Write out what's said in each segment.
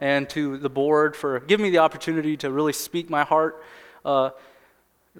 And to the board for giving me the opportunity to really speak my heart. Uh,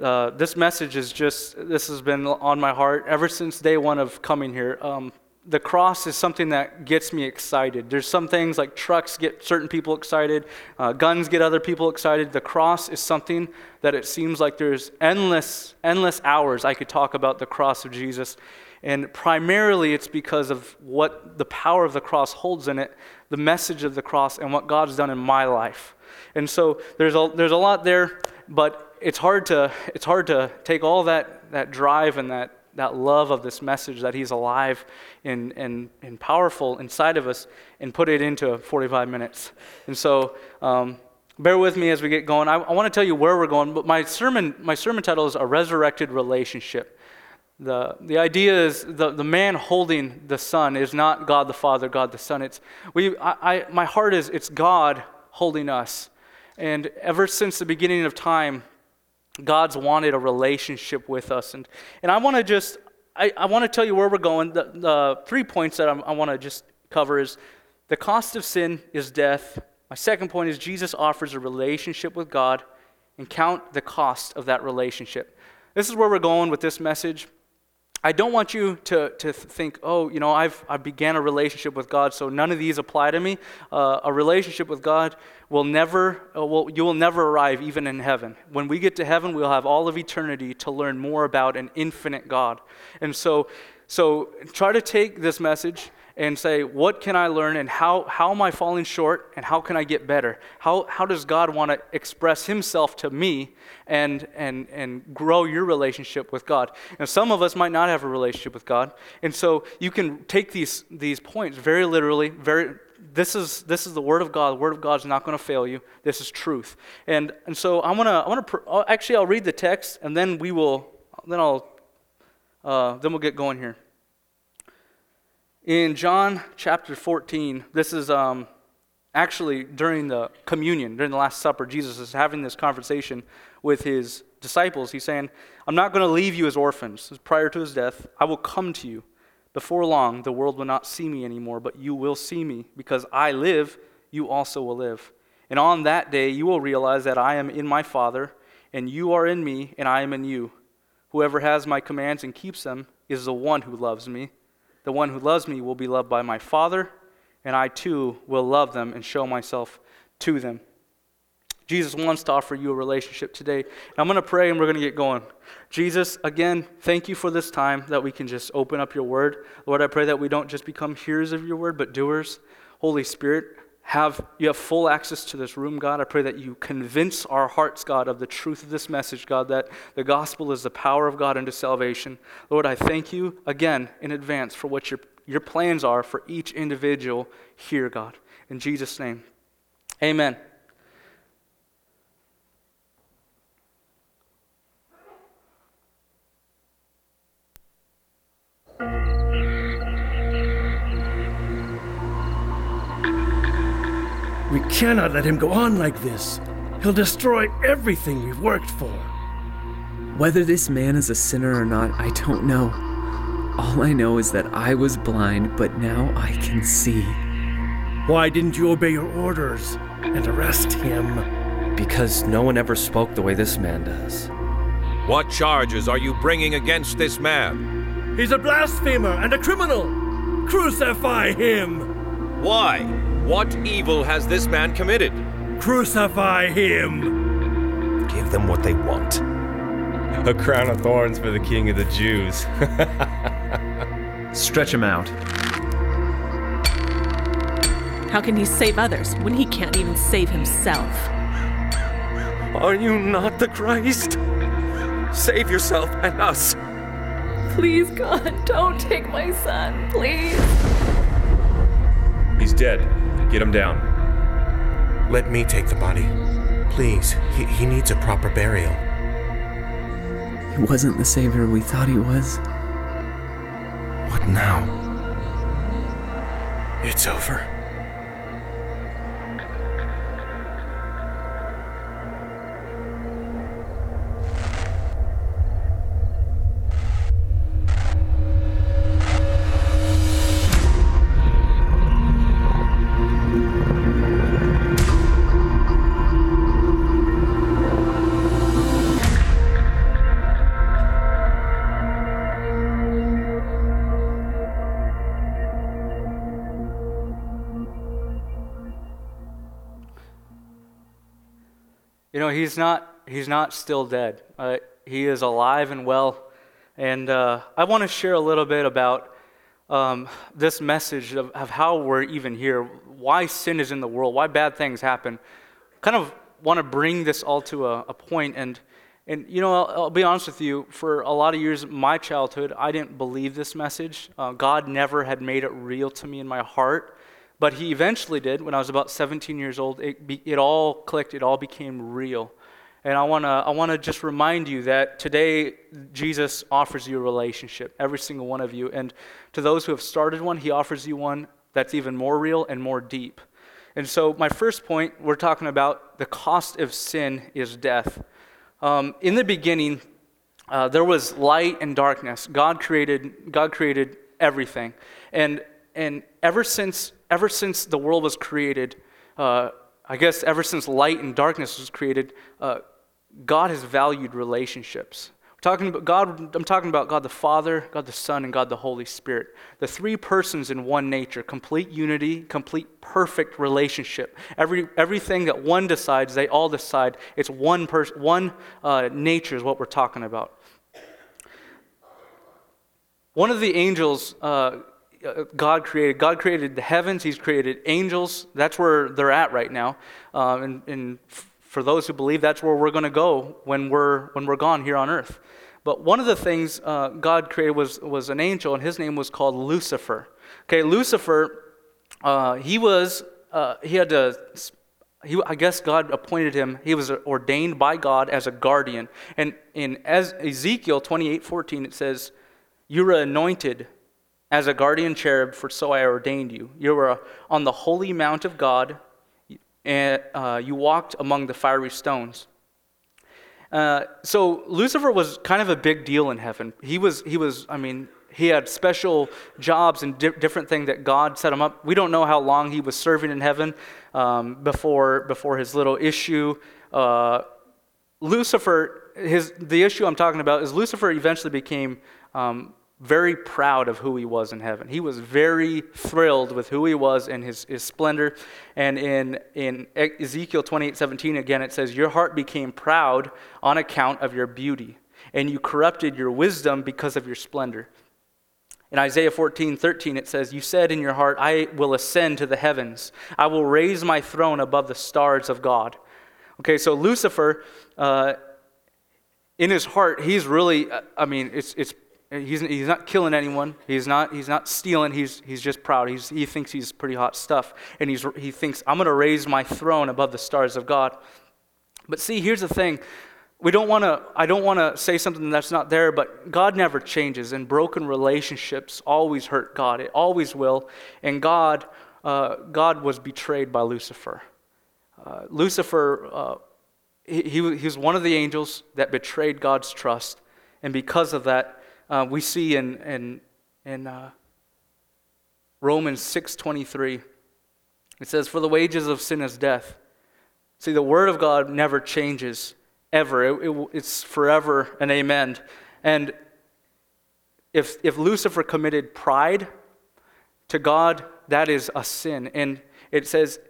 uh, this message is just, this has been on my heart ever since day one of coming here. Um, the cross is something that gets me excited. There's some things like trucks get certain people excited, uh, guns get other people excited. The cross is something that it seems like there's endless, endless hours I could talk about the cross of Jesus. And primarily it's because of what the power of the cross holds in it, the message of the cross, and what God's done in my life. And so there's a, there's a lot there, but it's hard to, it's hard to take all that, that drive and that, that love of this message that He's alive and, and, and powerful inside of us and put it into 45 minutes. And so, um, bear with me as we get going. I, I want to tell you where we're going, but my sermon, my sermon title is A Resurrected Relationship. The, the idea is the, the man holding the Son is not God the Father, God the Son. It's, we, I, I, my heart is it's God holding us. And ever since the beginning of time, God's wanted a relationship with us. And, and I want to just, I, I want to tell you where we're going. The, the three points that I'm, I want to just cover is the cost of sin is death. My second point is Jesus offers a relationship with God and count the cost of that relationship. This is where we're going with this message. I don't want you to, to think, oh, you know, I've, I began a relationship with God, so none of these apply to me. Uh, a relationship with God will never, uh, will, you will never arrive even in heaven. When we get to heaven, we'll have all of eternity to learn more about an infinite God. And so, so try to take this message and say, what can I learn and how, how am I falling short and how can I get better? How, how does God want to express himself to me and, and, and grow your relationship with God? And some of us might not have a relationship with God. And so you can take these, these points very literally, very, this is, this is the Word of God. The Word of God is not going to fail you. This is truth. And, and so I want to, I want to, actually, I'll read the text and then we will, then I'll, uh, then we'll get going here. In John chapter 14, this is um, actually during the communion, during the Last Supper, Jesus is having this conversation with his disciples. He's saying, I'm not going to leave you as orphans. Prior to his death, I will come to you. Before long, the world will not see me anymore, but you will see me. Because I live, you also will live. And on that day, you will realize that I am in my Father, and you are in me, and I am in you. Whoever has my commands and keeps them is the one who loves me. The one who loves me will be loved by my Father, and I too will love them and show myself to them. Jesus wants to offer you a relationship today. I'm going to pray and we're going to get going. Jesus, again, thank you for this time that we can just open up your word. Lord, I pray that we don't just become hearers of your word, but doers. Holy Spirit, have you have full access to this room, God. I pray that you convince our hearts, God, of the truth of this message, God, that the gospel is the power of God unto salvation. Lord, I thank you again in advance for what your, your plans are for each individual here, God. In Jesus' name. Amen. Cannot let him go on like this. He'll destroy everything we've worked for. Whether this man is a sinner or not, I don't know. All I know is that I was blind, but now I can see. Why didn't you obey your orders and arrest him? Because no one ever spoke the way this man does. What charges are you bringing against this man? He's a blasphemer and a criminal! Crucify him! Why? What evil has this man committed? Crucify him! Give them what they want. A crown of thorns for the king of the Jews. Stretch him out. How can he save others when he can't even save himself? Are you not the Christ? Save yourself and us. Please, God, don't take my son, please. He's dead. Get him down. Let me take the body. Please, he, he needs a proper burial. He wasn't the savior we thought he was. What now? It's over. He's not, he's not still dead. Uh, he is alive and well. And uh, I want to share a little bit about um, this message of, of how we're even here, why sin is in the world, why bad things happen. Kind of want to bring this all to a, a point and and you know, I'll, I'll, be honest with you. For a lot of years, my childhood, I didn't believe this message. Uh, God never had made it real to me in my heart, but He eventually did. When I was about 17 years old, it, be, it all clicked. It all became real. And I want to I wanna just remind you that today Jesus offers you a relationship, every single one of you. And to those who have started one, he offers you one that's even more real and more deep. And so, my first point, we're talking about the cost of sin is death. Um, in the beginning, uh, there was light and darkness. God created, God created everything. And, and ever, since, ever since the world was created, uh, I guess ever since light and darkness was created, uh, God has valued relationships talking about God, I'm talking about God the Father, God the Son, and God the Holy Spirit. The three persons in one nature, complete unity, complete perfect relationship. Every, everything that one decides, they all decide. It's one, pers- one uh, nature is what we're talking about. One of the angels uh, God created, God created the heavens, He's created angels. That's where they're at right now. Uh, and, and for those who believe that's where we're going to go when we're, when we're gone here on earth. But one of the things uh, God created was, was an angel, and his name was called Lucifer. Okay, Lucifer, uh, he was, uh, he had to, he, I guess God appointed him, he was ordained by God as a guardian. And in Ezekiel 28 14, it says, You were anointed as a guardian cherub, for so I ordained you. You were on the holy mount of God and uh, you walked among the fiery stones. Uh, so Lucifer was kind of a big deal in heaven. He was, he was, I mean, he had special jobs and di- different things that God set him up. We don't know how long he was serving in heaven um, before, before his little issue. Uh, Lucifer, his, the issue I'm talking about is Lucifer eventually became um, very proud of who he was in heaven. He was very thrilled with who he was and his, his splendor. And in, in Ezekiel 28 17, again, it says, Your heart became proud on account of your beauty, and you corrupted your wisdom because of your splendor. In Isaiah 14 13, it says, You said in your heart, I will ascend to the heavens, I will raise my throne above the stars of God. Okay, so Lucifer, uh, in his heart, he's really, I mean, it's, it's He's, he's not killing anyone. He's not, he's not stealing. He's, he's just proud. He's, he thinks he's pretty hot stuff. And he's, he thinks, I'm going to raise my throne above the stars of God. But see, here's the thing. We don't want to, I don't want to say something that's not there, but God never changes. And broken relationships always hurt God. It always will. And God, uh, God was betrayed by Lucifer. Uh, Lucifer, uh, he, he was one of the angels that betrayed God's trust. And because of that, uh, we see in, in, in uh, Romans 6.23, it says, For the wages of sin is death. See, the Word of God never changes, ever. It, it, it's forever and amen. And if, if Lucifer committed pride to God, that is a sin. And it says,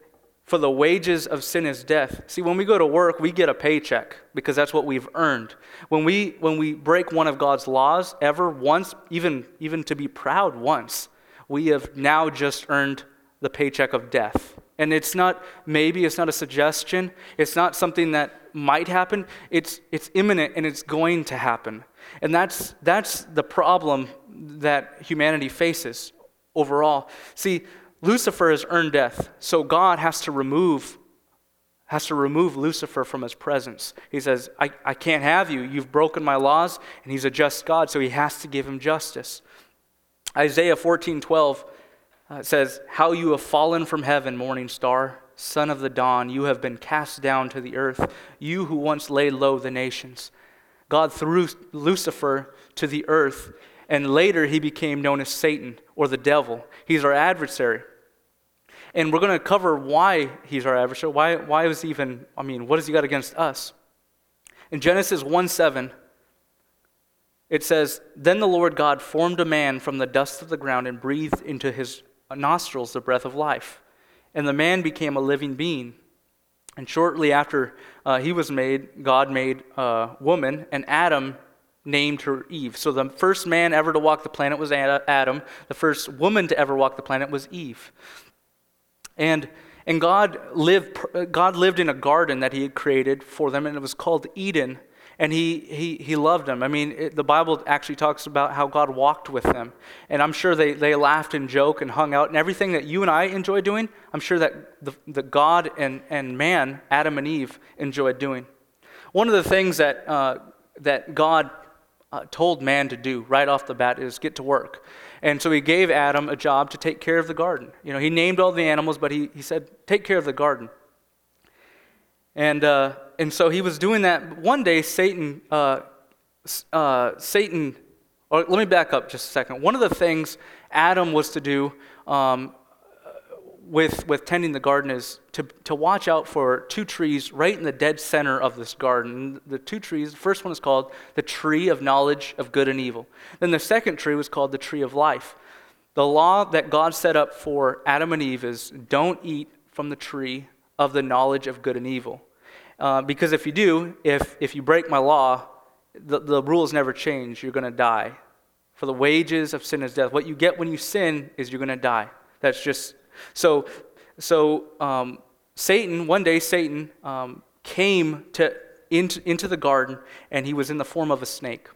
for the wages of sin is death. See, when we go to work, we get a paycheck because that's what we've earned. When we, when we break one of God's laws ever once, even, even to be proud once, we have now just earned the paycheck of death. And it's not maybe, it's not a suggestion, it's not something that might happen, it's, it's imminent and it's going to happen. And that's, that's the problem that humanity faces overall. See, Lucifer has earned death, so God has to remove has to remove Lucifer from his presence. He says, I, I can't have you. You've broken my laws, and he's a just God, so he has to give him justice. Isaiah 14 12 uh, says, How you have fallen from heaven, morning star, son of the dawn, you have been cast down to the earth, you who once laid low the nations. God threw Lucifer to the earth, and later he became known as Satan or the devil. He's our adversary. And we're going to cover why he's our adversary. Why, why was he even, I mean, what has he got against us? In Genesis 1 7, it says, Then the Lord God formed a man from the dust of the ground and breathed into his nostrils the breath of life. And the man became a living being. And shortly after uh, he was made, God made uh, woman, and Adam named her Eve. So the first man ever to walk the planet was Adam. The first woman to ever walk the planet was Eve. And, and God, lived, God lived in a garden that he had created for them, and it was called Eden and he, he, he loved them. I mean, it, the Bible actually talks about how God walked with them. And I'm sure they, they laughed and joked and hung out and everything that you and I enjoy doing, I'm sure that the, the God and, and man, Adam and Eve, enjoyed doing. One of the things that, uh, that God uh, told man to do right off the bat is get to work. And so he gave Adam a job to take care of the garden. You know, he named all the animals, but he, he said, take care of the garden. And, uh, and so he was doing that. One day, Satan, uh, uh, Satan, or let me back up just a second. One of the things Adam was to do um, with, with tending the garden is to, to watch out for two trees right in the dead center of this garden. The two trees, the first one is called the tree of knowledge of good and evil. Then the second tree was called the tree of life. The law that God set up for Adam and Eve is don't eat from the tree of the knowledge of good and evil. Uh, because if you do, if, if you break my law, the, the rules never change. You're going to die. For the wages of sin is death. What you get when you sin is you're going to die. That's just so. So um, Satan, one day, Satan um, came to into, into the garden, and he was in the form of a snake,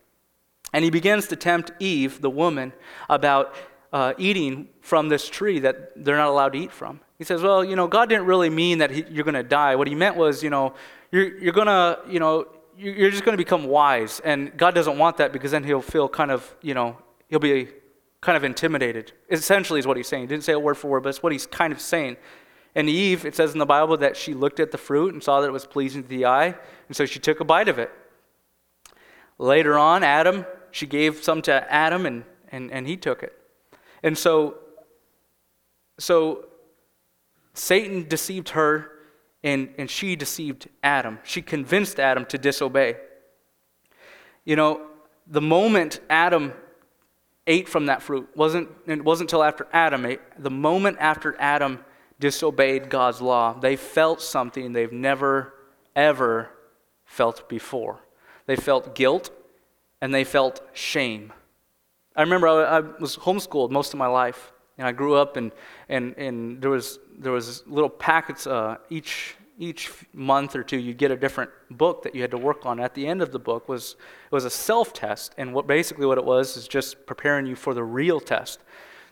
and he begins to tempt Eve, the woman, about uh, eating from this tree that they're not allowed to eat from. He says, Well, you know, God didn't really mean that he, you're going to die. What he meant was, you know, you're, you're going to, you know, you're just going to become wise. And God doesn't want that because then he'll feel kind of, you know, he'll be kind of intimidated. Essentially, is what he's saying. He didn't say a word for word, but it's what he's kind of saying. And Eve, it says in the Bible that she looked at the fruit and saw that it was pleasing to the eye, and so she took a bite of it. Later on, Adam, she gave some to Adam, and, and, and he took it. And so, so Satan deceived her, and, and she deceived Adam. She convinced Adam to disobey. You know, the moment Adam ate from that fruit wasn't it wasn't until after Adam ate. The moment after Adam disobeyed God's law, they felt something they've never ever felt before. They felt guilt and they felt shame. I remember I, I was homeschooled most of my life. And I grew up, and, and, and there, was, there was little packets uh, each, each month or two. You'd get a different book that you had to work on. At the end of the book was, it was a self test. And what, basically, what it was is just preparing you for the real test.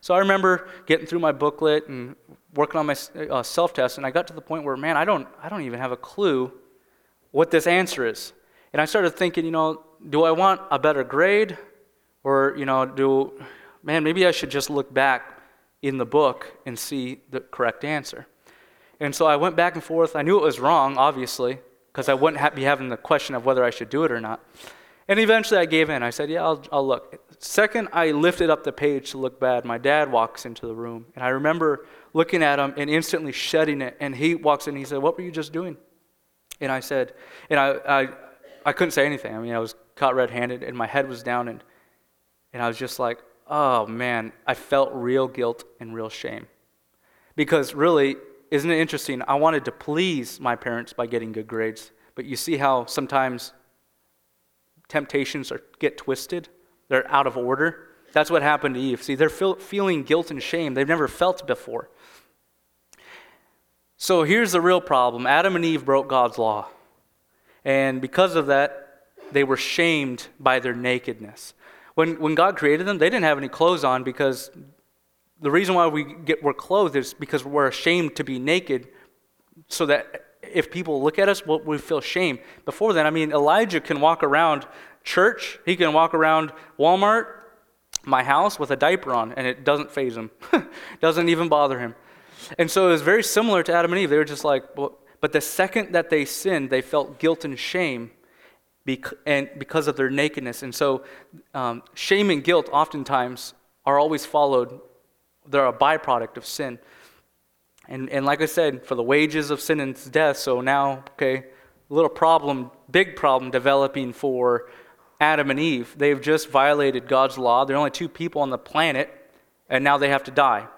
So I remember getting through my booklet and working on my uh, self test, and I got to the point where, man, I don't, I don't even have a clue what this answer is. And I started thinking, you know, do I want a better grade? Or, you know, do, man, maybe I should just look back in the book and see the correct answer. And so I went back and forth. I knew it was wrong, obviously, because I wouldn't be having the question of whether I should do it or not. And eventually I gave in. I said, Yeah, I'll, I'll look. Second, I lifted up the page to look bad. My dad walks into the room. And I remember looking at him and instantly shedding it. And he walks in and he said, What were you just doing? And I said, And I, I, I couldn't say anything. I mean, I was caught red handed and my head was down. And, and I was just like, oh man, I felt real guilt and real shame. Because really, isn't it interesting? I wanted to please my parents by getting good grades, but you see how sometimes temptations are, get twisted? They're out of order. That's what happened to Eve. See, they're feel, feeling guilt and shame they've never felt before. So here's the real problem Adam and Eve broke God's law. And because of that, they were shamed by their nakedness. When, when God created them, they didn't have any clothes on because the reason why we get we're clothed is because we're ashamed to be naked so that if people look at us, well, we feel shame. Before then, I mean, Elijah can walk around church, he can walk around Walmart, my house with a diaper on, and it doesn't faze him, doesn't even bother him. And so it was very similar to Adam and Eve. They were just like, well, but the second that they sinned, they felt guilt and shame bec- and because of their nakedness. And so, um, shame and guilt oftentimes are always followed, they're a byproduct of sin. And, and like I said, for the wages of sin is death, so now, okay, little problem, big problem developing for Adam and Eve. They've just violated God's law. There are only two people on the planet, and now they have to die.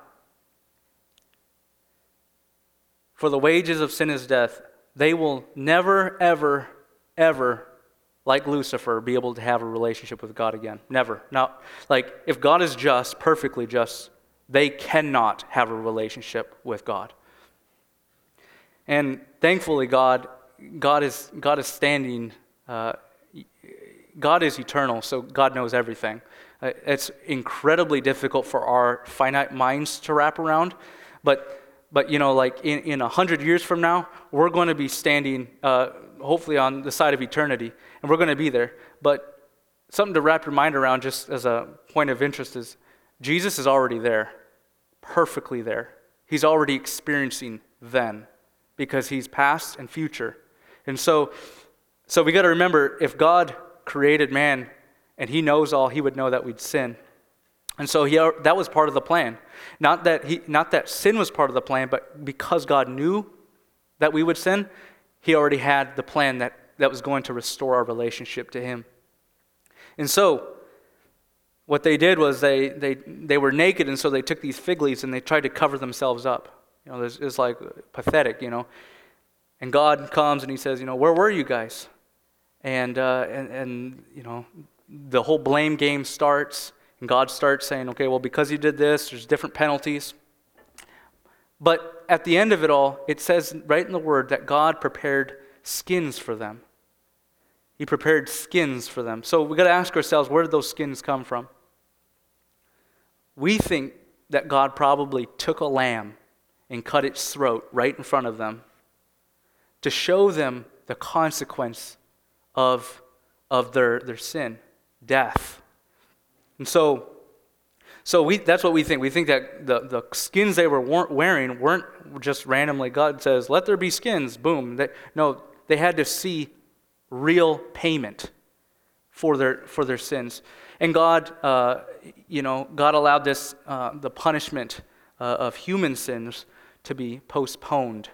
For the wages of sin is death, they will never, ever, ever, like Lucifer, be able to have a relationship with God again. Never. Now, like, if God is just, perfectly just, they cannot have a relationship with God. And thankfully, God, God, is, God is standing, uh, God is eternal, so God knows everything. Uh, it's incredibly difficult for our finite minds to wrap around, but but you know, like in, in 100 years from now, we're going to be standing, uh, hopefully, on the side of eternity, and we're going to be there. But something to wrap your mind around, just as a point of interest, is Jesus is already there, perfectly there. He's already experiencing then because he's past and future. And so, so we got to remember if God created man and he knows all, he would know that we'd sin. And so he, that was part of the plan. Not that, he, not that sin was part of the plan, but because God knew that we would sin, he already had the plan that, that was going to restore our relationship to him. And so, what they did was they, they, they were naked, and so they took these fig leaves and they tried to cover themselves up. You know, it's, it's like pathetic, you know. And God comes and he says, you know, where were you guys? And, uh, and, and, you know, the whole blame game starts. And God starts saying, okay, well, because you did this, there's different penalties. But at the end of it all, it says right in the word that God prepared skins for them. He prepared skins for them. So we got to ask ourselves, where did those skins come from? We think that God probably took a lamb and cut its throat right in front of them to show them the consequence of, of their, their sin death. And so, so we, that's what we think. We think that the, the skins they were wearing weren't just randomly, God says, let there be skins, boom. They, no, they had to see real payment for their, for their sins. And God, uh, you know, God allowed this, uh, the punishment uh, of human sins to be postponed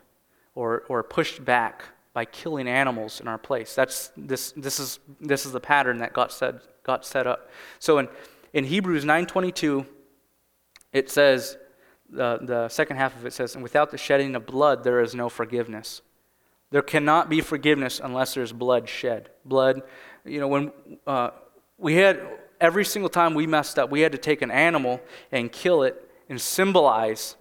or, or pushed back by killing animals in our place. That's, this, this, is, this is the pattern that God said, got set up. So in, in Hebrews 9.22, it says, uh, the second half of it says, and without the shedding of blood, there is no forgiveness. There cannot be forgiveness unless there's blood shed. Blood, you know, when uh, we had, every single time we messed up, we had to take an animal and kill it and symbolize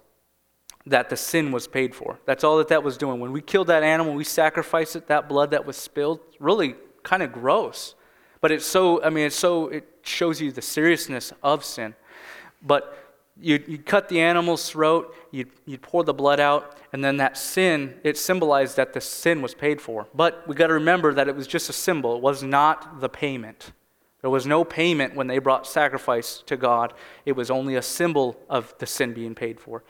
that the sin was paid for. That's all that that was doing. When we killed that animal, we sacrificed it, that blood that was spilled, really kind of gross. But it's so, I mean, it's so, it shows you the seriousness of sin. But you'd, you'd cut the animal's throat, you'd, you'd pour the blood out, and then that sin, it symbolized that the sin was paid for. But we got to remember that it was just a symbol, it was not the payment. There was no payment when they brought sacrifice to God, it was only a symbol of the sin being paid for.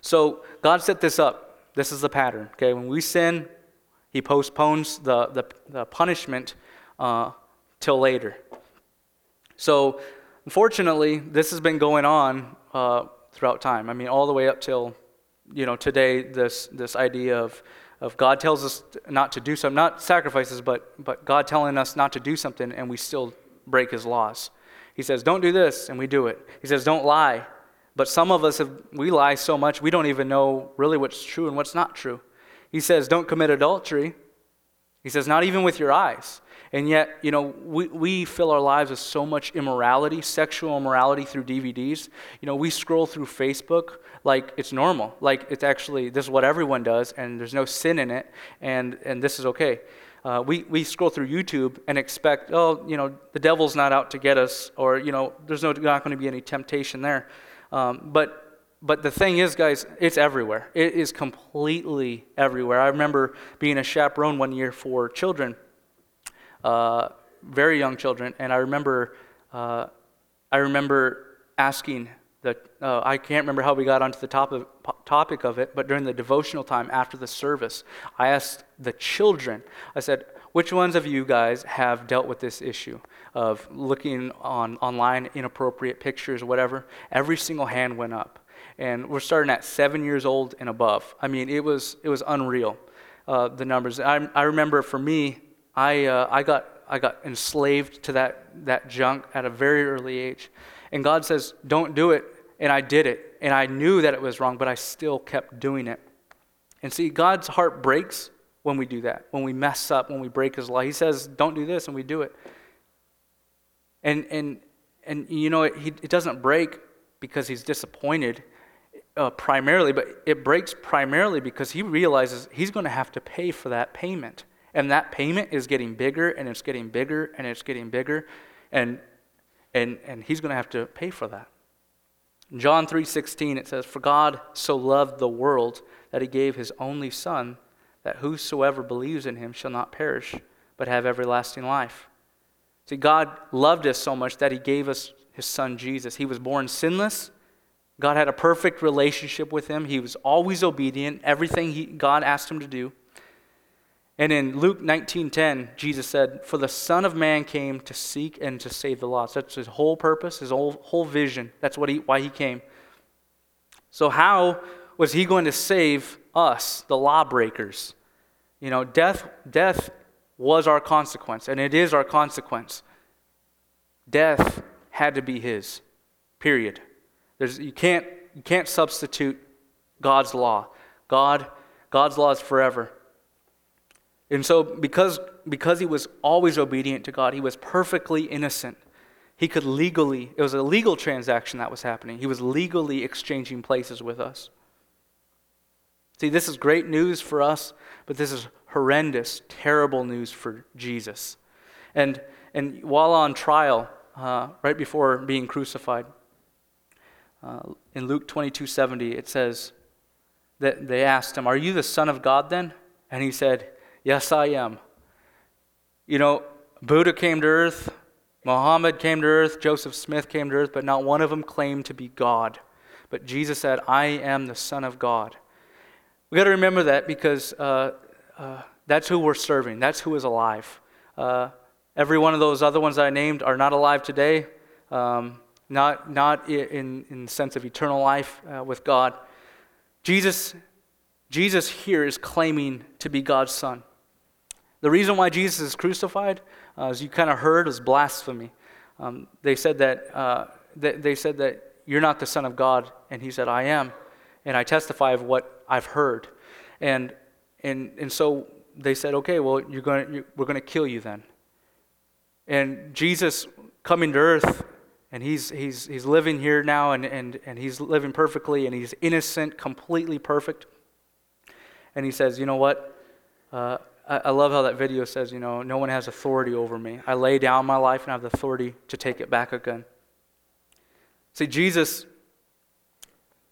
So God set this up. This is the pattern. Okay, when we sin, He postpones the, the, the punishment uh, till later. So, unfortunately, this has been going on uh, throughout time. I mean, all the way up till you know today. This this idea of of God tells us not to do something, not sacrifices, but but God telling us not to do something, and we still break His laws. He says, "Don't do this," and we do it. He says, "Don't lie," but some of us have we lie so much we don't even know really what's true and what's not true. He says, "Don't commit adultery." He says, "Not even with your eyes." And yet, you know, we, we fill our lives with so much immorality, sexual immorality through DVDs. You know, we scroll through Facebook like it's normal. Like it's actually, this is what everyone does, and there's no sin in it, and, and this is okay. Uh, we, we scroll through YouTube and expect, oh, you know, the devil's not out to get us, or, you know, there's no, not going to be any temptation there. Um, but, but the thing is, guys, it's everywhere. It is completely everywhere. I remember being a chaperone one year for children uh, very young children, and I remember, uh, I remember asking the, uh, I can't remember how we got onto the top of, topic of it, but during the devotional time after the service, I asked the children, I said, which ones of you guys have dealt with this issue of looking on online inappropriate pictures whatever? Every single hand went up. And we're starting at seven years old and above. I mean, it was, it was unreal, uh, the numbers. I, I remember for me, I, uh, I, got, I got enslaved to that, that junk at a very early age. And God says, don't do it. And I did it. And I knew that it was wrong, but I still kept doing it. And see, God's heart breaks when we do that, when we mess up, when we break his law. He says, don't do this, and we do it. And, and, and you know, it, it doesn't break because he's disappointed uh, primarily, but it breaks primarily because he realizes he's going to have to pay for that payment. And that payment is getting bigger and it's getting bigger and it's getting bigger. And, and, and he's going to have to pay for that. In John 3:16 it says for God so loved the world that he gave his only son that whosoever believes in him shall not perish but have everlasting life. See God loved us so much that he gave us his son Jesus. He was born sinless. God had a perfect relationship with him. He was always obedient, everything he, God asked him to do. And in Luke 19:10, Jesus said, "For the Son of Man came to seek and to save the lost." That's his whole purpose, his whole, whole vision. That's what he, why he came. So how was he going to save us, the lawbreakers? You know, death, death was our consequence, and it is our consequence. Death had to be his. Period. There's, you, can't, you can't substitute God's law. God, God's law is forever. And so, because, because he was always obedient to God, he was perfectly innocent. He could legally, it was a legal transaction that was happening. He was legally exchanging places with us. See, this is great news for us, but this is horrendous, terrible news for Jesus. And, and while on trial, uh, right before being crucified, uh, in Luke 22 70, it says that they asked him, Are you the Son of God then? And he said, Yes, I am. You know, Buddha came to earth, Muhammad came to earth, Joseph Smith came to earth, but not one of them claimed to be God. But Jesus said, I am the Son of God. We've got to remember that because uh, uh, that's who we're serving, that's who is alive. Uh, every one of those other ones I named are not alive today, um, not, not in, in the sense of eternal life uh, with God. Jesus, Jesus here is claiming to be God's Son. The reason why Jesus is crucified, uh, as you kind of heard, is blasphemy. Um, they said that uh, they, they said that you're not the Son of God, and he said, I am, and I testify of what I've heard. And and and so they said, okay, well, you're going you're, we're going to kill you then. And Jesus coming to earth, and he's he's he's living here now, and and and he's living perfectly, and he's innocent, completely perfect. And he says, you know what? Uh, I love how that video says, you know, no one has authority over me. I lay down my life and I have the authority to take it back again. See, Jesus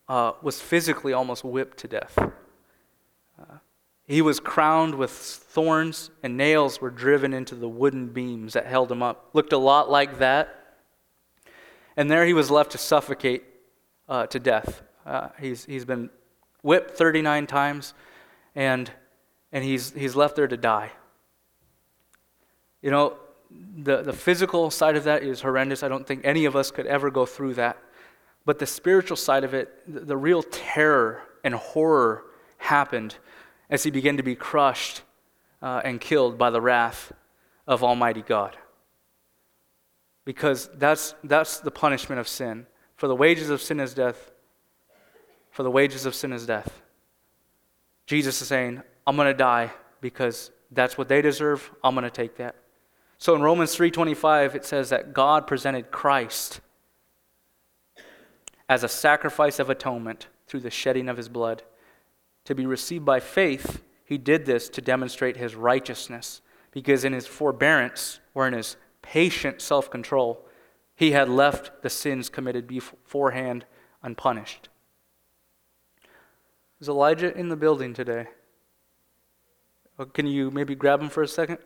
uh, was physically almost whipped to death. Uh, he was crowned with thorns, and nails were driven into the wooden beams that held him up. Looked a lot like that. And there he was left to suffocate uh, to death. Uh, he's, he's been whipped 39 times, and and he's, he's left there to die. You know, the, the physical side of that is horrendous. I don't think any of us could ever go through that. But the spiritual side of it, the, the real terror and horror happened as he began to be crushed uh, and killed by the wrath of Almighty God. Because that's, that's the punishment of sin. For the wages of sin is death. For the wages of sin is death. Jesus is saying, I'm going to die because that's what they deserve. I'm going to take that. So in Romans 3:25 it says that God presented Christ as a sacrifice of atonement through the shedding of his blood to be received by faith. He did this to demonstrate his righteousness because in his forbearance or in his patient self-control he had left the sins committed beforehand unpunished. Is Elijah in the building today? Uh, can you maybe grab him for a second?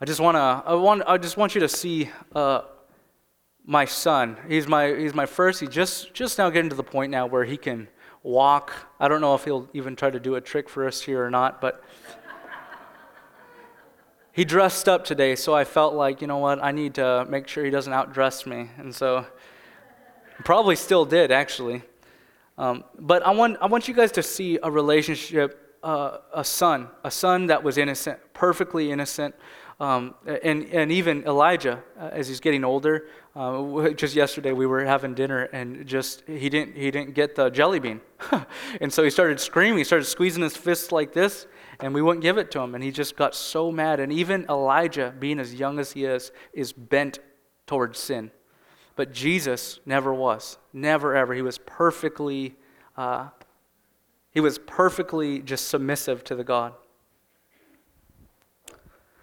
I just want to. I want. I just want you to see uh, my son. He's my. He's my first. He just just now getting to the point now where he can walk. I don't know if he'll even try to do a trick for us here or not, but he dressed up today, so I felt like you know what? I need to make sure he doesn't outdress me, and so probably still did actually. Um, but I want I want you guys to see a relationship uh, a son, a son that was innocent, perfectly innocent, Um, and, and even Elijah, uh, as he's getting older, uh, just yesterday we were having dinner and just he didn't, he didn't get the jelly bean. and so he started screaming, he started squeezing his fists like this, and we wouldn't give it to him. And he just got so mad. And even Elijah, being as young as he is, is bent towards sin. But Jesus never was. Never, ever. He was perfectly, uh, he was perfectly just submissive to the God.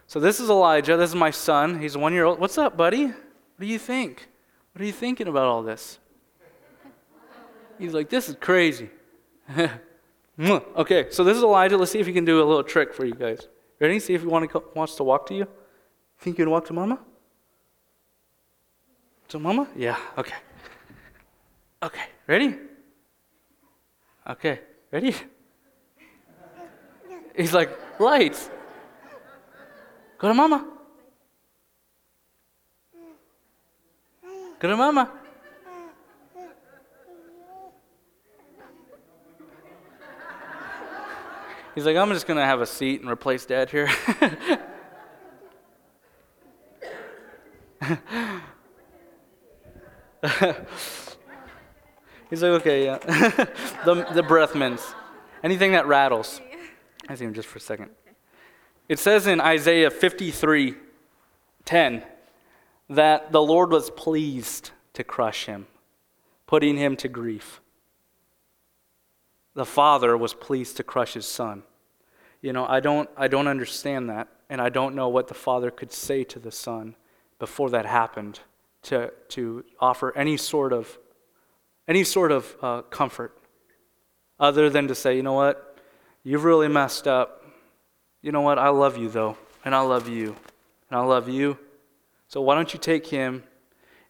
So this is Elijah. This is my son. He's one year old. What's up, buddy? What do you think? What are you thinking about all this? He's like, this is crazy. okay, so this is Elijah. Let's see if he can do a little trick for you guys. Ready? See if he want to, wants to walk to you. Think you can walk to mama? To mama? Yeah, okay. Okay, ready? Okay, ready? He's like, lights. Go to mama. Go to mama. He's like, I'm just going to have a seat and replace dad here. He's like, okay, yeah. the, the breath mints. Anything that rattles. I see him just for a second. It says in Isaiah 53 10 that the Lord was pleased to crush him, putting him to grief. The father was pleased to crush his son. You know, I don't, I don't understand that, and I don't know what the father could say to the son before that happened to, to offer any sort of, any sort of uh, comfort other than to say, you know what, you've really messed up you know what? I love you, though, and I love you, and I love you. So why don't you take him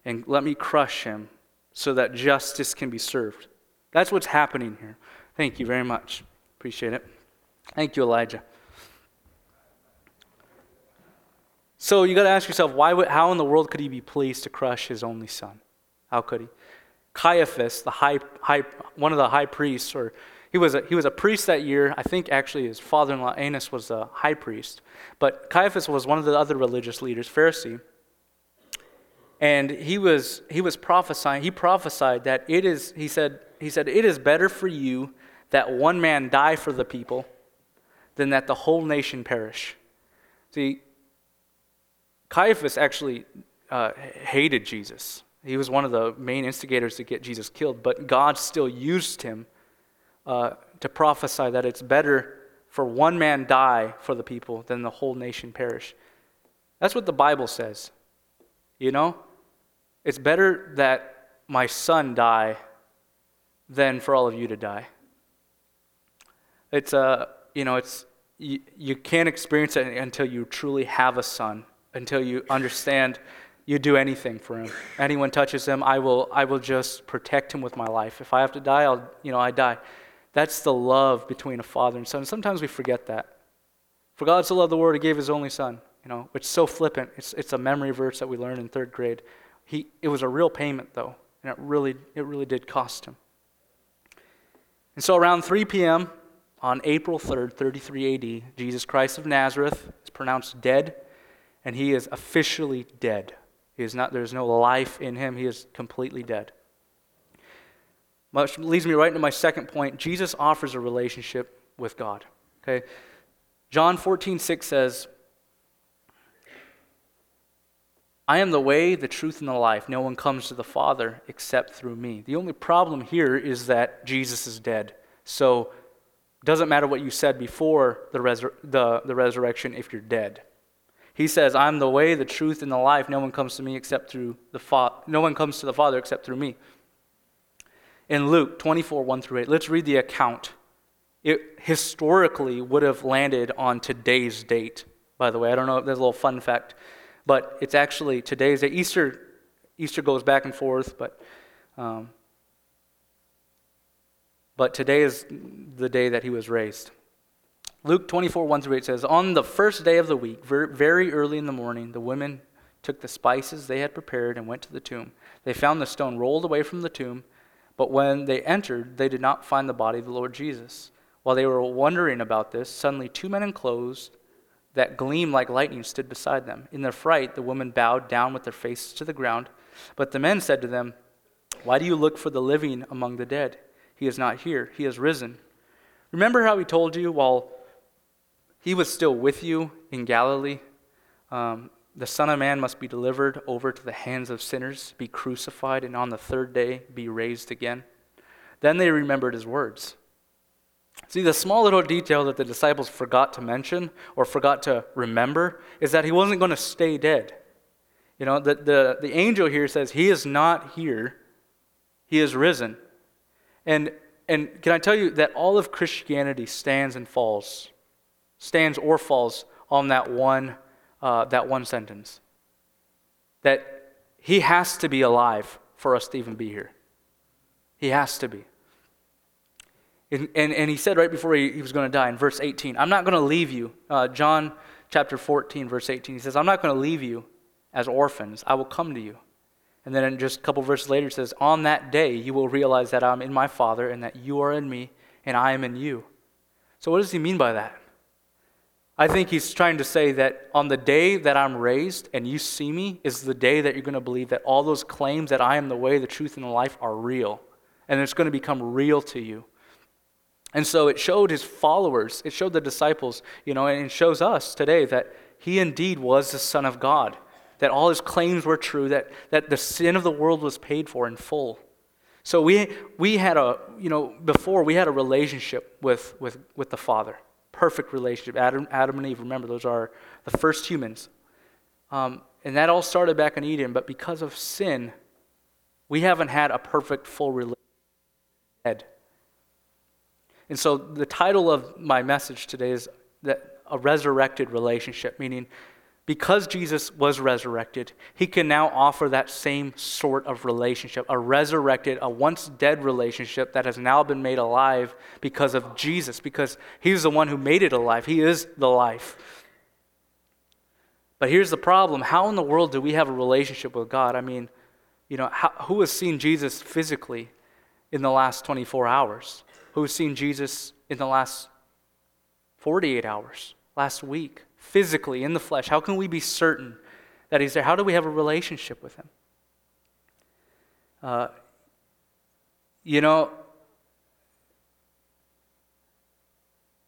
and let me crush him so that justice can be served? That's what's happening here. Thank you very much. Appreciate it. Thank you, Elijah. So you got to ask yourself, why would, how in the world could he be pleased to crush his only son? How could he? Caiaphas, the high, high, one of the high priests, or he was, a, he was a priest that year. I think actually his father in law Annas was a high priest. But Caiaphas was one of the other religious leaders, Pharisee. And he was, he was prophesying, he prophesied that it is, he said, he said, it is better for you that one man die for the people than that the whole nation perish. See, Caiaphas actually uh, hated Jesus. He was one of the main instigators to get Jesus killed, but God still used him uh, to prophesy that it's better for one man die for the people than the whole nation perish. That's what the Bible says. You know? It's better that my son die than for all of you to die. It's uh, you know, it's you, you can't experience it until you truly have a son, until you understand you do anything for him. Anyone touches him, I will I will just protect him with my life. If I have to die, I'll you know, I die. That's the love between a father and son. Sometimes we forget that. For God so loved the world, he gave his only son, you know, it's so flippant. It's, it's a memory verse that we learned in third grade. He, it was a real payment, though, and it really, it really did cost him. And so around 3 p.m. on April 3rd, 33 AD, Jesus Christ of Nazareth is pronounced dead, and he is officially dead. He is not, there's no life in him. He is completely dead. Which leads me right into my second point. Jesus offers a relationship with God. Okay? John 14, 6 says, I am the way, the truth, and the life. No one comes to the Father except through me. The only problem here is that Jesus is dead. So it doesn't matter what you said before the, resur- the, the resurrection if you're dead. He says, I'm the way, the truth, and the life. No one comes to me except through the Father. No one comes to the Father except through me in Luke 24, 1 through 8. Let's read the account. It historically would have landed on today's date, by the way. I don't know if there's a little fun fact, but it's actually today's date. Easter, Easter goes back and forth, but, um, but today is the day that he was raised. Luke 24, 1 through 8 says, On the first day of the week, very early in the morning, the women took the spices they had prepared and went to the tomb. They found the stone rolled away from the tomb. But when they entered, they did not find the body of the Lord Jesus. While they were wondering about this, suddenly two men in clothes that gleamed like lightning stood beside them. In their fright, the women bowed down with their faces to the ground. But the men said to them, Why do you look for the living among the dead? He is not here, he has risen. Remember how he told you while he was still with you in Galilee? Um, the Son of Man must be delivered over to the hands of sinners, be crucified, and on the third day be raised again. Then they remembered his words. See, the small little detail that the disciples forgot to mention or forgot to remember is that he wasn't going to stay dead. You know, the, the, the angel here says, He is not here, He is risen. And, and can I tell you that all of Christianity stands and falls, stands or falls on that one, uh, that one sentence? That He has to be alive for us to even be here. He has to be. And, and, and he said right before he, he was going to die in verse 18, I'm not going to leave you. Uh, John chapter 14, verse 18, he says, I'm not going to leave you as orphans. I will come to you. And then just a couple verses later, it says, On that day you will realize that I'm in my Father and that you are in me and I am in you. So, what does he mean by that? I think he's trying to say that on the day that I'm raised and you see me is the day that you're going to believe that all those claims that I am the way, the truth, and the life are real. And it's going to become real to you. And so it showed his followers, it showed the disciples, you know, and it shows us today that he indeed was the Son of God, that all his claims were true, that, that the sin of the world was paid for in full. So we, we had a, you know, before we had a relationship with, with, with the Father, perfect relationship. Adam, Adam and Eve, remember, those are the first humans. Um, and that all started back in Eden, but because of sin, we haven't had a perfect, full relationship. And so the title of my message today is that a resurrected relationship, meaning because Jesus was resurrected, he can now offer that same sort of relationship, a resurrected, a once dead relationship that has now been made alive because of Jesus, because he's the one who made it alive. He is the life. But here's the problem how in the world do we have a relationship with God? I mean, you know, how, who has seen Jesus physically in the last 24 hours? who has seen Jesus in the last 48 hours, last week, physically in the flesh? How can we be certain that He's there? How do we have a relationship with Him? Uh, you know,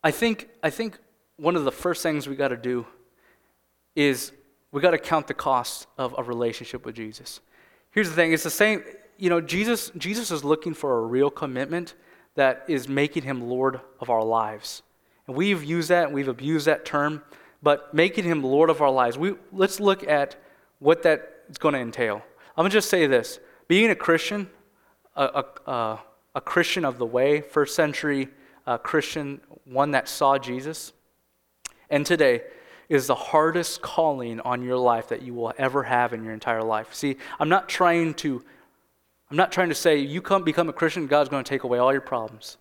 I think, I think one of the first things we got to do is we got to count the cost of a relationship with Jesus. Here's the thing it's the same, you know, Jesus, Jesus is looking for a real commitment that is making him Lord of our lives. And we've used that and we've abused that term, but making him Lord of our lives. We, let's look at what that is going to entail. I'm going to just say this being a Christian, a, a, a Christian of the way, first century uh, Christian, one that saw Jesus, and today is the hardest calling on your life that you will ever have in your entire life. See, I'm not trying to I'm not trying to say you come become a Christian, God's going to take away all your problems.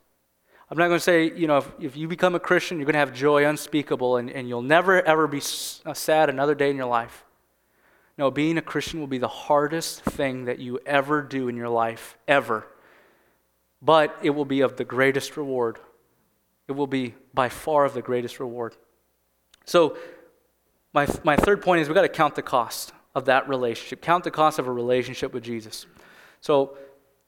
I'm not going to say, you know, if, if you become a Christian, you're going to have joy unspeakable and, and you'll never, ever be uh, sad another day in your life. No, being a Christian will be the hardest thing that you ever do in your life, ever. But it will be of the greatest reward. It will be by far of the greatest reward. So, my, my third point is we've got to count the cost of that relationship, count the cost of a relationship with Jesus. So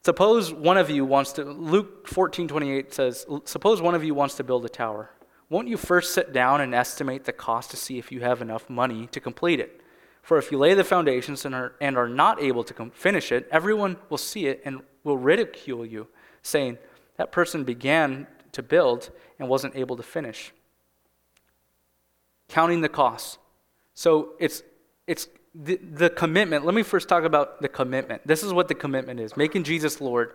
suppose one of you wants to, Luke 14 28 says, suppose one of you wants to build a tower. Won't you first sit down and estimate the cost to see if you have enough money to complete it? For if you lay the foundations and are, and are not able to com- finish it, everyone will see it and will ridicule you, saying, That person began to build and wasn't able to finish. Counting the cost. So it's, it's the, the commitment, let me first talk about the commitment. This is what the commitment is making Jesus Lord.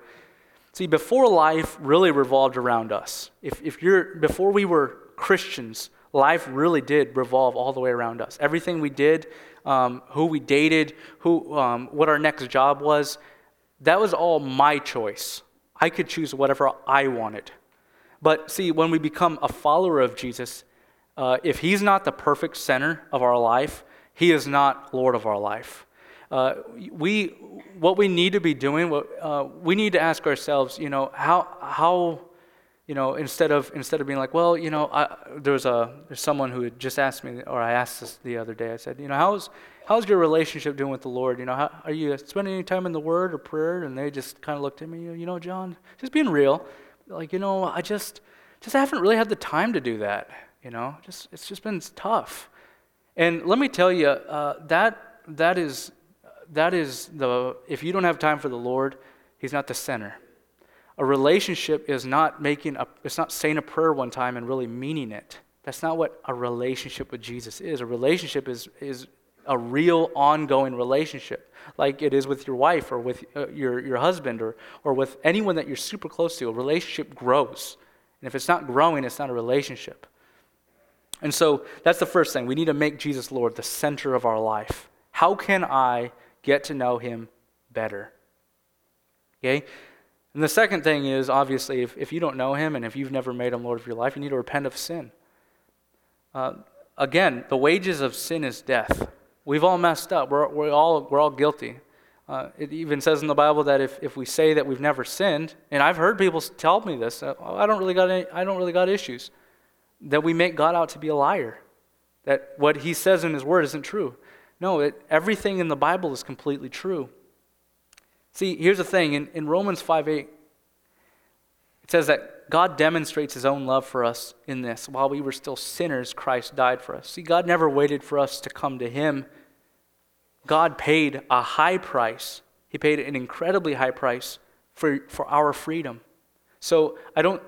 See, before life really revolved around us, if, if you're, before we were Christians, life really did revolve all the way around us. Everything we did, um, who we dated, who, um, what our next job was, that was all my choice. I could choose whatever I wanted. But see, when we become a follower of Jesus, uh, if he's not the perfect center of our life, he is not Lord of our life. Uh, we, what we need to be doing, what, uh, we need to ask ourselves, you know, how, how, you know, instead of instead of being like, well, you know, I, there was a there's someone who had just asked me, or I asked this the other day. I said, you know, how's how's your relationship doing with the Lord? You know, how, are you spending any time in the Word or prayer? And they just kind of looked at me, you know, John, just being real, like, you know, I just just haven't really had the time to do that. You know, just it's just been tough. And let me tell you, uh, that that is that is the if you don't have time for the Lord, He's not the center. A relationship is not making a, it's not saying a prayer one time and really meaning it. That's not what a relationship with Jesus is. A relationship is, is a real ongoing relationship, like it is with your wife or with uh, your, your husband or, or with anyone that you're super close to. A relationship grows. And if it's not growing, it's not a relationship. And so that's the first thing. We need to make Jesus Lord the center of our life. How can I get to know him better? Okay? And the second thing is obviously, if, if you don't know him and if you've never made him Lord of your life, you need to repent of sin. Uh, again, the wages of sin is death. We've all messed up, we're, we're, all, we're all guilty. Uh, it even says in the Bible that if, if we say that we've never sinned, and I've heard people tell me this, uh, I, don't really got any, I don't really got issues, that we make God out to be a liar, that what he says in his word isn't true. No, it, everything in the Bible is completely true. See, here's the thing in, in Romans 5 8, it says that God demonstrates his own love for us in this. While we were still sinners, Christ died for us. See, God never waited for us to come to him. God paid a high price. He paid an incredibly high price for, for our freedom. So I don't,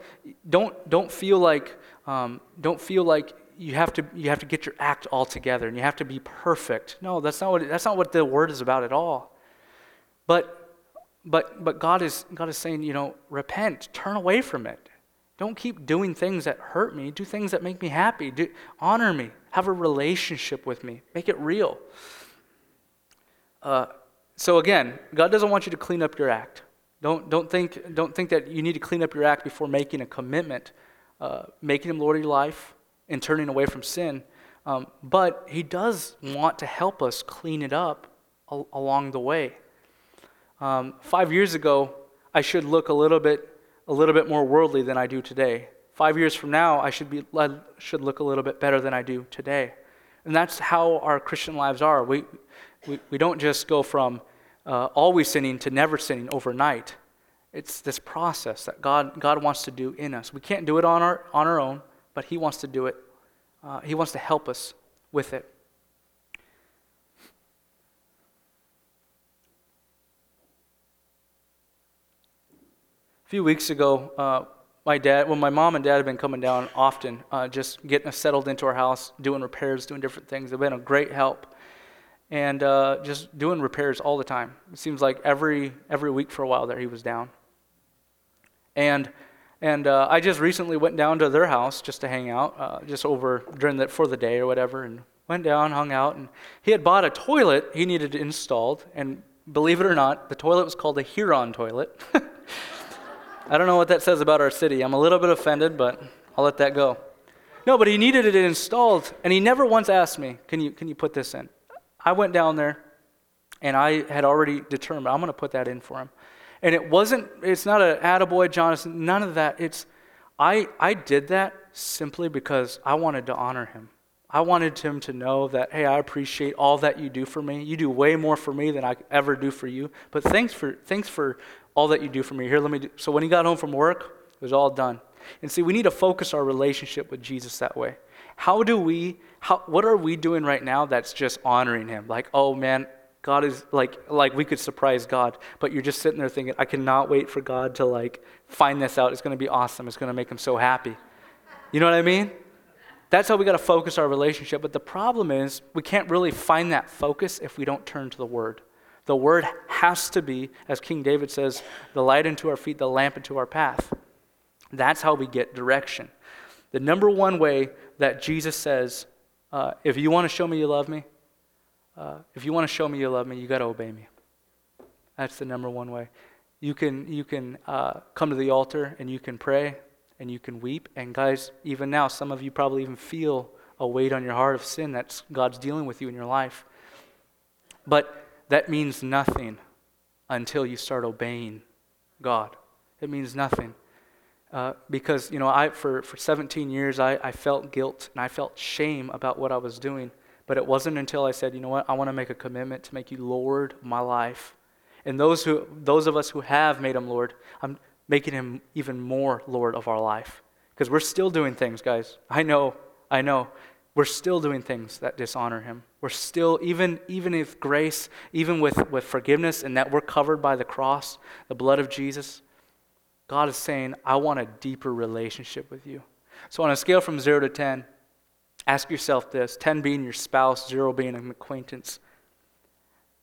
don't, don't feel like, um, don't feel like you have, to, you have to get your act all together and you have to be perfect. No, that's not what, that's not what the word is about at all. But but, but God, is, God is saying, you know, repent, turn away from it. Don't keep doing things that hurt me. Do things that make me happy. Do, honor me. Have a relationship with me. Make it real. Uh, so again, God doesn't want you to clean up your act. Don't, don't, think, don't think that you need to clean up your act before making a commitment, uh, making Him Lord of your life, and turning away from sin. Um, but He does want to help us clean it up al- along the way. Um, five years ago, I should look a little bit, a little bit more worldly than I do today. Five years from now, I should, be, should look a little bit better than I do today. And that's how our Christian lives are. We, we, we don't just go from uh, always sinning to never sinning overnight. It's this process that God, God wants to do in us. We can't do it on our, on our own, but He wants to do it. Uh, he wants to help us with it. A few weeks ago, uh, my dad, well, my mom and dad have been coming down often, uh, just getting us settled into our house, doing repairs, doing different things. They've been a great help, and uh, just doing repairs all the time. It seems like every every week for a while there he was down. And and uh, I just recently went down to their house just to hang out, uh, just over during the for the day or whatever, and went down, hung out, and he had bought a toilet he needed installed, and believe it or not, the toilet was called a Huron toilet. I don't know what that says about our city. I'm a little bit offended, but I'll let that go. No, but he needed it installed, and he never once asked me, Can you, can you put this in? I went down there, and I had already determined I'm going to put that in for him. And it wasn't, it's not an attaboy, Jonathan, none of that. It's, I, I did that simply because I wanted to honor him. I wanted him to know that, hey, I appreciate all that you do for me. You do way more for me than I ever do for you. But thanks for, thanks for all that you do for me. Here, let me do. So when he got home from work, it was all done. And see, we need to focus our relationship with Jesus that way. How do we, how, what are we doing right now that's just honoring him? Like, oh man, God is like, like we could surprise God, but you're just sitting there thinking, I cannot wait for God to like find this out. It's going to be awesome. It's going to make him so happy. You know what I mean? That's how we got to focus our relationship. But the problem is, we can't really find that focus if we don't turn to the Word. The word has to be, as King David says, the light into our feet, the lamp into our path. That's how we get direction. The number one way that Jesus says, uh, if you want to show me you love me, uh, if you want to show me you love me, you got to obey me. That's the number one way. You can, you can uh, come to the altar and you can pray and you can weep. And guys, even now, some of you probably even feel a weight on your heart of sin that God's dealing with you in your life. But that means nothing until you start obeying God. It means nothing. Uh, because, you know, I, for, for 17 years, I, I felt guilt and I felt shame about what I was doing. But it wasn't until I said, you know what, I want to make a commitment to make you Lord my life. And those, who, those of us who have made him Lord, I'm making him even more Lord of our life. Because we're still doing things, guys. I know, I know. We're still doing things that dishonor him. We're still, even, even with grace, even with, with forgiveness, and that we're covered by the cross, the blood of Jesus, God is saying, I want a deeper relationship with you. So, on a scale from 0 to 10, ask yourself this 10 being your spouse, 0 being an acquaintance.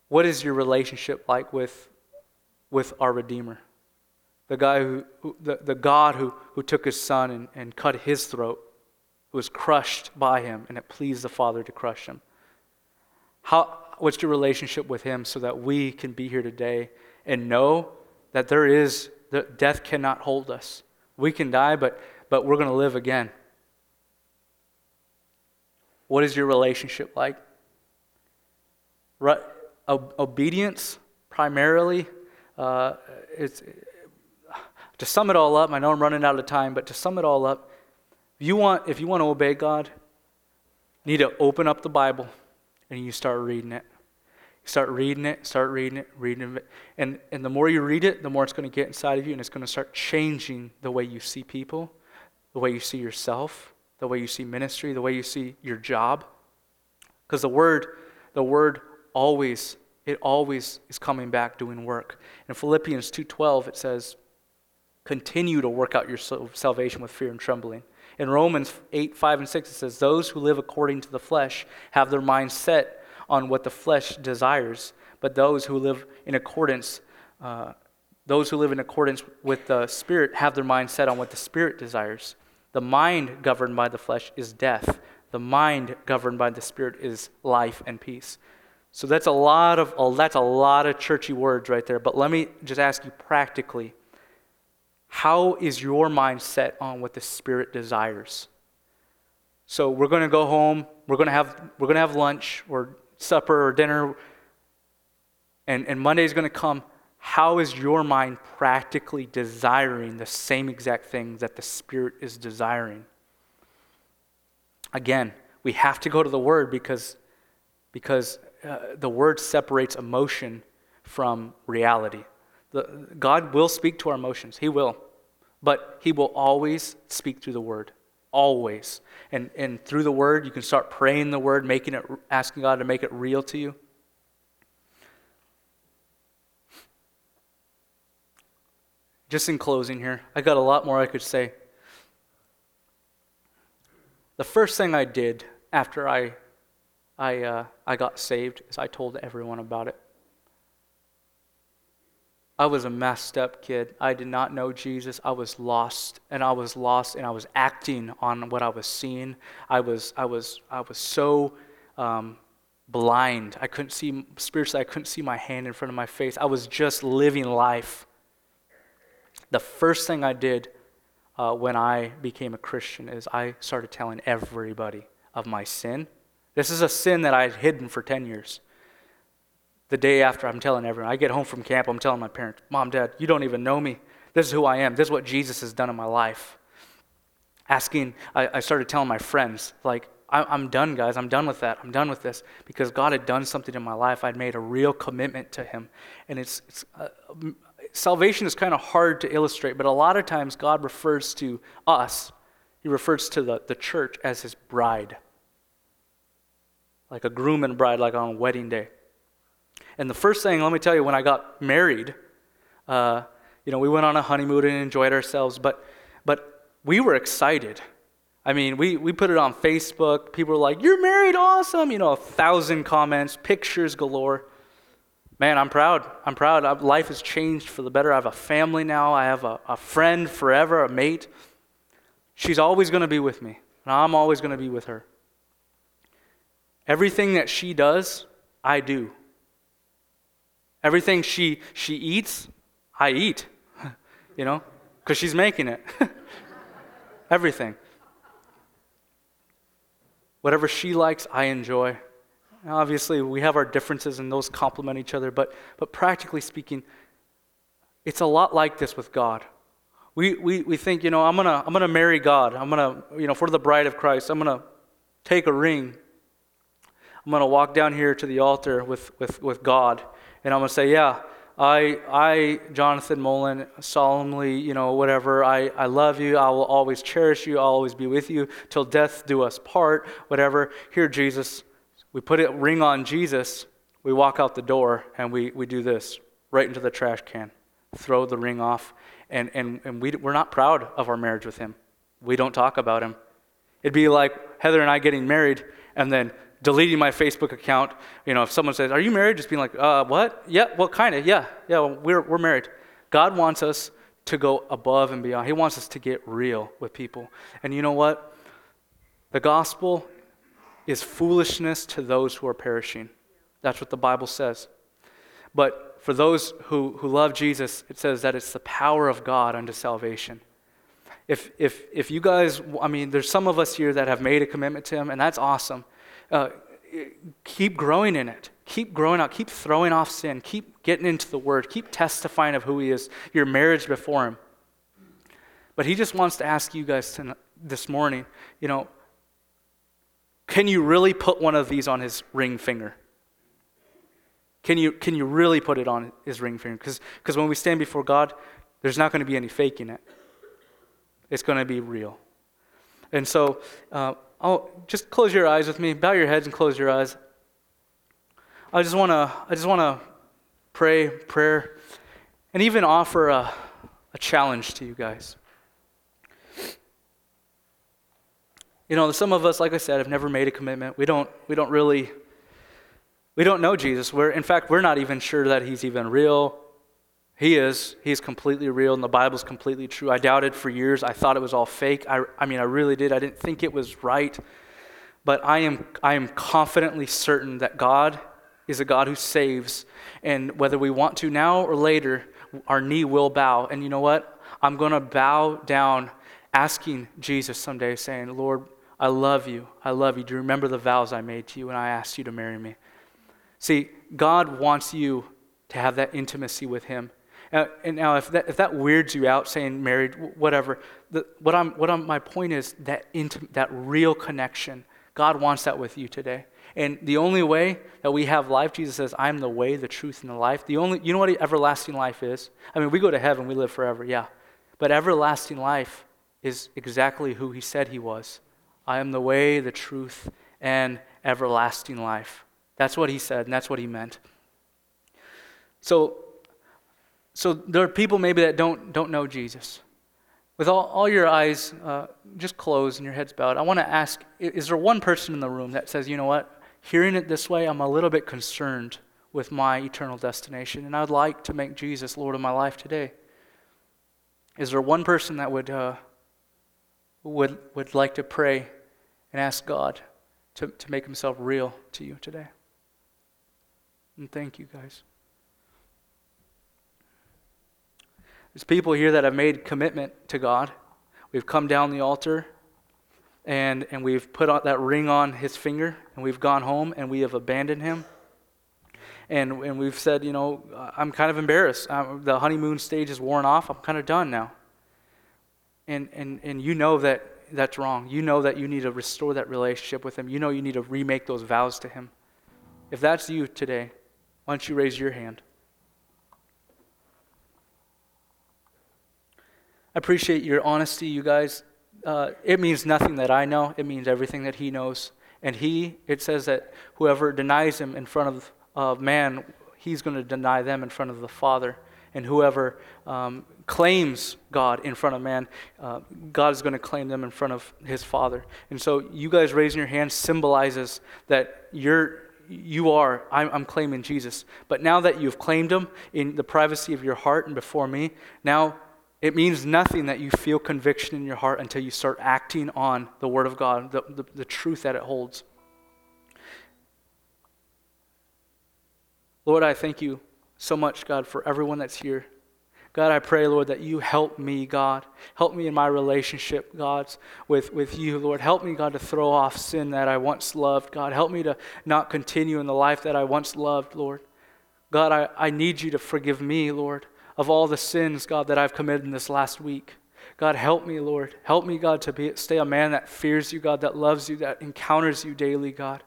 What is your relationship like with, with our Redeemer? The guy who, who the, the God who, who took his son and, and cut his throat, who was crushed by him, and it pleased the Father to crush him. How, what's your relationship with him so that we can be here today and know that there is that death cannot hold us. We can die, but, but we're going to live again. What is your relationship like? Re- obedience, primarily. Uh, it's, to sum it all up, I know I'm running out of time, but to sum it all up, you want, if you want to obey God, you need to open up the Bible and you start reading it. Start reading it, start reading it, reading it. And, and the more you read it, the more it's going to get inside of you and it's going to start changing the way you see people, the way you see yourself, the way you see ministry, the way you see your job. Because the word, the word always, it always is coming back doing work. In Philippians 2.12, it says, continue to work out your salvation with fear and trembling. In Romans 8, 5, and 6, it says, Those who live according to the flesh have their minds set on what the flesh desires, but those who live in accordance, uh, those who live in accordance with the Spirit have their mind set on what the Spirit desires. The mind governed by the flesh is death. The mind governed by the Spirit is life and peace. So that's a lot of oh, that's a lot of churchy words right there. But let me just ask you practically: How is your mind set on what the Spirit desires? So we're going to go home. We're going to have we're going to have lunch or supper or dinner, and, and Monday is going to come, how is your mind practically desiring the same exact things that the Spirit is desiring? Again, we have to go to the Word because, because uh, the Word separates emotion from reality. The, God will speak to our emotions, He will, but He will always speak through the Word always. And, and through the word, you can start praying the word, making it, asking God to make it real to you. Just in closing here, I got a lot more I could say. The first thing I did after I, I, uh, I got saved is I told everyone about it. I was a messed up kid. I did not know Jesus. I was lost, and I was lost, and I was acting on what I was seeing. I was, I was, I was so um, blind. I couldn't see spiritually. I couldn't see my hand in front of my face. I was just living life. The first thing I did uh, when I became a Christian is I started telling everybody of my sin. This is a sin that I had hidden for ten years the day after, I'm telling everyone. I get home from camp, I'm telling my parents, Mom, Dad, you don't even know me. This is who I am. This is what Jesus has done in my life. Asking, I, I started telling my friends, like, I, am done, guys. I'm done with that. I'm done with this because God had done something in my life. I'd made a real commitment to Him. And it's, it's uh, salvation is kind of hard to illustrate, but a lot of times God refers to us, He refers to the, the church as His bride. Like a groom and bride, like on a wedding day. And the first thing, let me tell you, when I got married, uh, you know, we went on a honeymoon and enjoyed ourselves, but, but we were excited. I mean, we, we put it on Facebook. People were like, You're married, awesome. You know, a thousand comments, pictures galore. Man, I'm proud. I'm proud. Life has changed for the better. I have a family now. I have a, a friend forever, a mate. She's always going to be with me, and I'm always going to be with her. Everything that she does, I do. Everything she, she eats, I eat, you know, because she's making it. Everything. Whatever she likes, I enjoy. Obviously, we have our differences and those complement each other, but, but practically speaking, it's a lot like this with God. We, we, we think, you know, I'm going to I'm to marry God. I'm going to, you know, for the bride of Christ, I'm going to take a ring. I'm going to walk down here to the altar with, with, with God, and I'm going to say, yeah, I, I, Jonathan Molan, solemnly, you know, whatever, I, I love you. I will always cherish you. I'll always be with you till death do us part, whatever. Here, Jesus, we put a ring on Jesus. We walk out the door and we, we do this right into the trash can, throw the ring off. And, and, and we, we're not proud of our marriage with him. We don't talk about him. It'd be like Heather and I getting married and then deleting my Facebook account. You know, if someone says, Are you married? Just being like, uh, What? Yeah, well, kind of. Yeah, yeah, well, we're, we're married. God wants us to go above and beyond. He wants us to get real with people. And you know what? The gospel is foolishness to those who are perishing. That's what the Bible says. But for those who, who love Jesus, it says that it's the power of God unto salvation. If, if, if you guys, I mean, there's some of us here that have made a commitment to Him, and that's awesome. Uh, keep growing in it. Keep growing out. Keep throwing off sin. Keep getting into the Word. Keep testifying of who He is, your marriage before Him. But He just wants to ask you guys to, this morning, you know, can you really put one of these on His ring finger? Can you, can you really put it on His ring finger? Because when we stand before God, there's not going to be any faking it. It's going to be real. And so, uh, I'll just close your eyes with me. Bow your heads and close your eyes. I just want to I just want to pray prayer and even offer a, a challenge to you guys. You know, some of us, like I said, have never made a commitment. We don't we don't really we don't know Jesus. We're in fact we're not even sure that he's even real. He is. He's completely real, and the Bible's completely true. I doubted for years. I thought it was all fake. I, I mean, I really did. I didn't think it was right. But I am, I am confidently certain that God is a God who saves. And whether we want to now or later, our knee will bow. And you know what? I'm going to bow down asking Jesus someday, saying, Lord, I love you. I love you. Do you remember the vows I made to you when I asked you to marry me? See, God wants you to have that intimacy with Him. Uh, and now, if that, if that weirds you out, saying married, whatever, the, what, I'm, what I'm, my point is that, intim- that real connection. God wants that with you today. And the only way that we have life, Jesus says, I am the way, the truth, and the life. The only, you know what everlasting life is? I mean, we go to heaven, we live forever, yeah. But everlasting life is exactly who he said he was. I am the way, the truth, and everlasting life. That's what he said, and that's what he meant. So so there are people maybe that don't, don't know Jesus. With all, all your eyes uh, just closed and your heads bowed, I want to ask is there one person in the room that says, you know what, hearing it this way, I'm a little bit concerned with my eternal destination, and I'd like to make Jesus Lord of my life today? Is there one person that would, uh, would, would like to pray and ask God to, to make himself real to you today? And thank you, guys. There's people here that have made commitment to God. We've come down the altar and, and we've put that ring on his finger and we've gone home and we have abandoned him. And, and we've said, you know, I'm kind of embarrassed. Um, the honeymoon stage is worn off. I'm kind of done now. And, and, and you know that that's wrong. You know that you need to restore that relationship with him. You know you need to remake those vows to him. If that's you today, why don't you raise your hand? I appreciate your honesty, you guys. Uh, it means nothing that I know, it means everything that He knows. And He, it says that whoever denies Him in front of uh, man, He's going to deny them in front of the Father. And whoever um, claims God in front of man, uh, God is going to claim them in front of His Father. And so, you guys raising your hands symbolizes that you're you are, I'm, I'm, claiming Jesus. But now that you've claimed him in the privacy of your heart and before me, now it means nothing that you feel conviction in your heart until you start acting on the Word of God, the, the, the truth that it holds. Lord, I thank you so much, God, for everyone that's here. God, I pray, Lord, that you help me, God. Help me in my relationship, God, with, with you, Lord. Help me, God, to throw off sin that I once loved, God. Help me to not continue in the life that I once loved, Lord. God, I, I need you to forgive me, Lord of all the sins, God, that I've committed in this last week. God, help me, Lord. Help me, God, to be, stay a man that fears you, God, that loves you, that encounters you daily, God.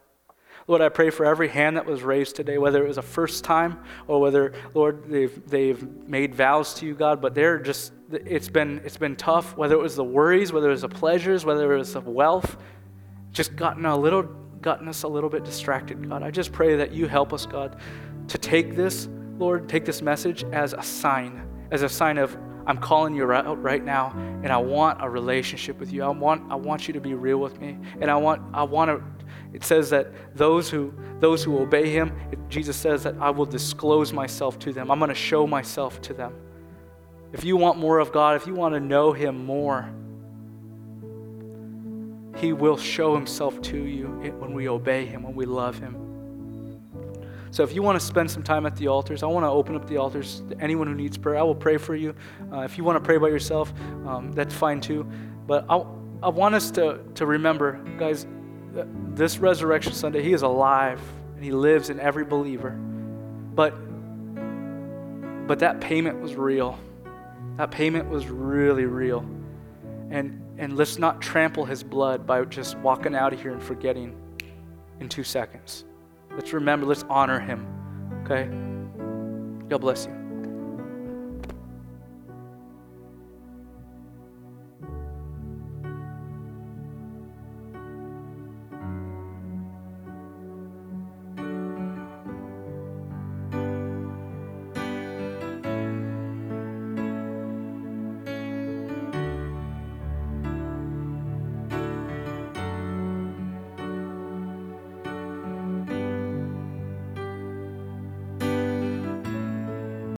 Lord, I pray for every hand that was raised today, whether it was a first time or whether, Lord, they've, they've made vows to you, God, but they're just, it's been, it's been tough, whether it was the worries, whether it was the pleasures, whether it was the wealth, just gotten a little, gotten us a little bit distracted, God. I just pray that you help us, God, to take this, Lord, take this message as a sign, as a sign of, I'm calling you out right now, and I want a relationship with you. I want, I want you to be real with me, and I want, I want to it says that those who those who obey him, it, Jesus says that I will disclose myself to them. I'm going to show myself to them. If you want more of God, if you want to know him more, he will show himself to you when we obey him, when we love him. So if you want to spend some time at the altars, I want to open up the altars to anyone who needs prayer. I will pray for you. Uh, if you want to pray by yourself, um, that's fine too. But I, I want us to, to remember, guys, this Resurrection Sunday, He is alive and He lives in every believer. But, but that payment was real. That payment was really real. And, and let's not trample His blood by just walking out of here and forgetting in two seconds. Let's remember, let's honor Him. Okay? God bless you.